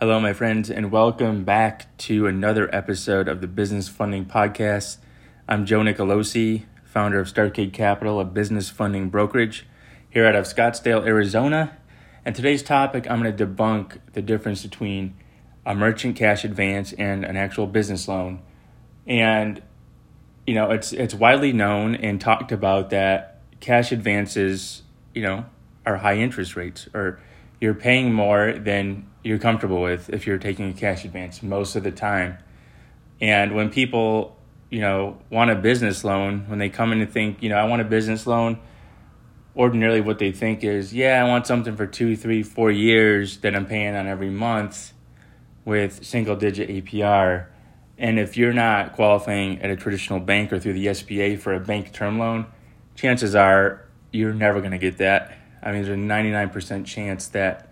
Hello, my friends, and welcome back to another episode of the Business Funding Podcast. I'm Joe Nicolosi, founder of Startgate Capital, a business funding brokerage here out of Scottsdale, Arizona. And today's topic, I'm going to debunk the difference between a merchant cash advance and an actual business loan. And you know, it's it's widely known and talked about that cash advances, you know, are high interest rates or you're paying more than you're comfortable with if you're taking a cash advance most of the time. And when people, you know, want a business loan, when they come in and think, you know, I want a business loan, ordinarily what they think is, yeah, I want something for two, three, four years that I'm paying on every month with single digit APR. And if you're not qualifying at a traditional bank or through the SBA for a bank term loan, chances are you're never going to get that I mean, there's a 99% chance that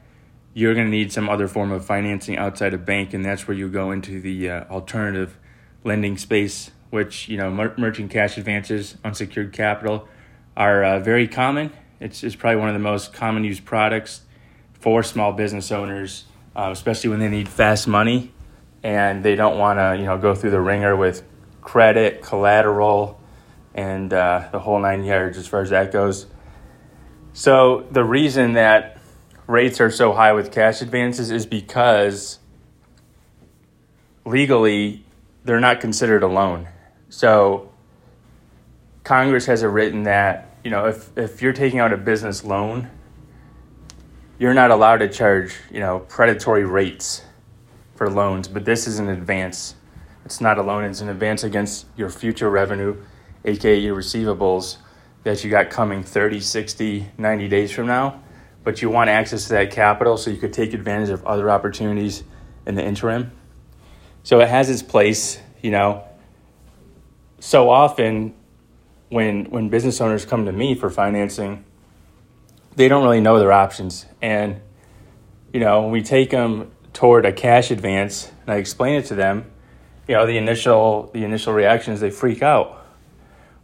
you're going to need some other form of financing outside a bank, and that's where you go into the uh, alternative lending space, which, you know, mer- merchant cash advances, unsecured capital are uh, very common. It's, it's probably one of the most common used products for small business owners, uh, especially when they need fast money and they don't want to, you know, go through the wringer with credit, collateral, and uh, the whole nine yards as far as that goes. So the reason that rates are so high with cash advances is because legally they're not considered a loan. So Congress has it written that, you know, if, if you're taking out a business loan, you're not allowed to charge, you know, predatory rates for loans, but this is an advance. It's not a loan, it's an advance against your future revenue, aka your receivables that you got coming 30, 60, 90 days from now, but you want access to that capital so you could take advantage of other opportunities in the interim. So it has its place, you know. So often when when business owners come to me for financing, they don't really know their options and you know, when we take them toward a cash advance and I explain it to them, you know, the initial the initial reaction is they freak out.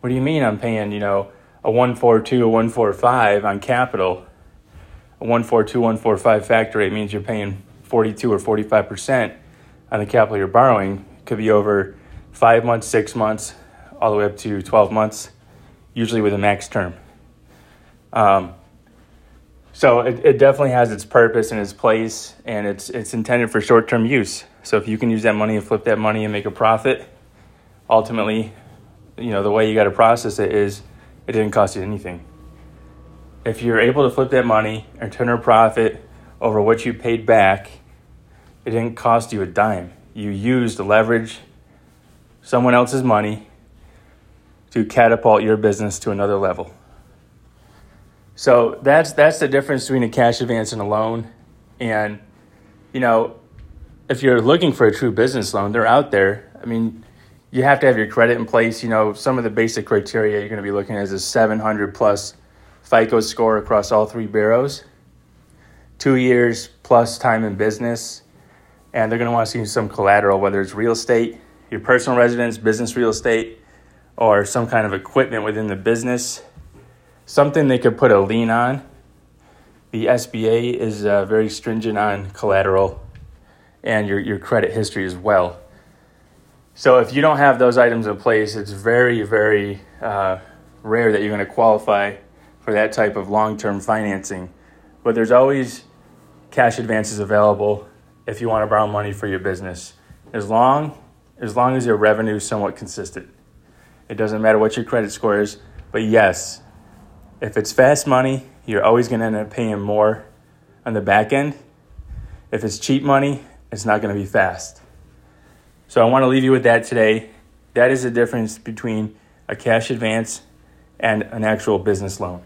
What do you mean I'm paying, you know, a 142, a 145 on capital, a 142, 145 factor rate means you're paying 42 or 45% on the capital you're borrowing. It could be over five months, six months, all the way up to 12 months, usually with a max term. Um, so it, it definitely has its purpose and its place, and it's it's intended for short term use. So if you can use that money and flip that money and make a profit, ultimately, you know the way you got to process it is it didn't cost you anything. If you're able to flip that money and turn a profit over what you paid back, it didn't cost you a dime. You used to leverage someone else's money to catapult your business to another level. So that's that's the difference between a cash advance and a loan. And you know, if you're looking for a true business loan, they're out there. I mean, you have to have your credit in place. You know, some of the basic criteria you're going to be looking at is a 700 plus FICO score across all three bureaus, two years plus time in business, and they're going to want to see some collateral, whether it's real estate, your personal residence, business real estate, or some kind of equipment within the business, something they could put a lien on. The SBA is uh, very stringent on collateral and your, your credit history as well. So if you don't have those items in place, it's very, very uh, rare that you're going to qualify for that type of long-term financing. But there's always cash advances available if you want to borrow money for your business, as long as long as your revenue is somewhat consistent. It doesn't matter what your credit score is, but yes, if it's fast money, you're always going to end up paying more on the back end. If it's cheap money, it's not going to be fast. So I want to leave you with that today. That is the difference between a cash advance and an actual business loan.